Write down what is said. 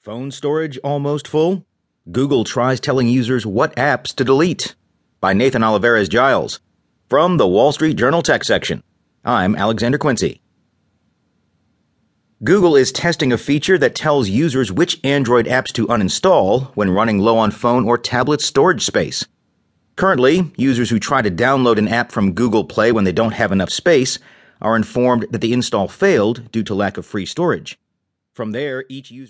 Phone storage almost full? Google tries telling users what apps to delete. By Nathan Olivarez-Giles. From the Wall Street Journal Tech section. I'm Alexander Quincy. Google is testing a feature that tells users which Android apps to uninstall when running low on phone or tablet storage space. Currently, users who try to download an app from Google Play when they don't have enough space are informed that the install failed due to lack of free storage. From there, each user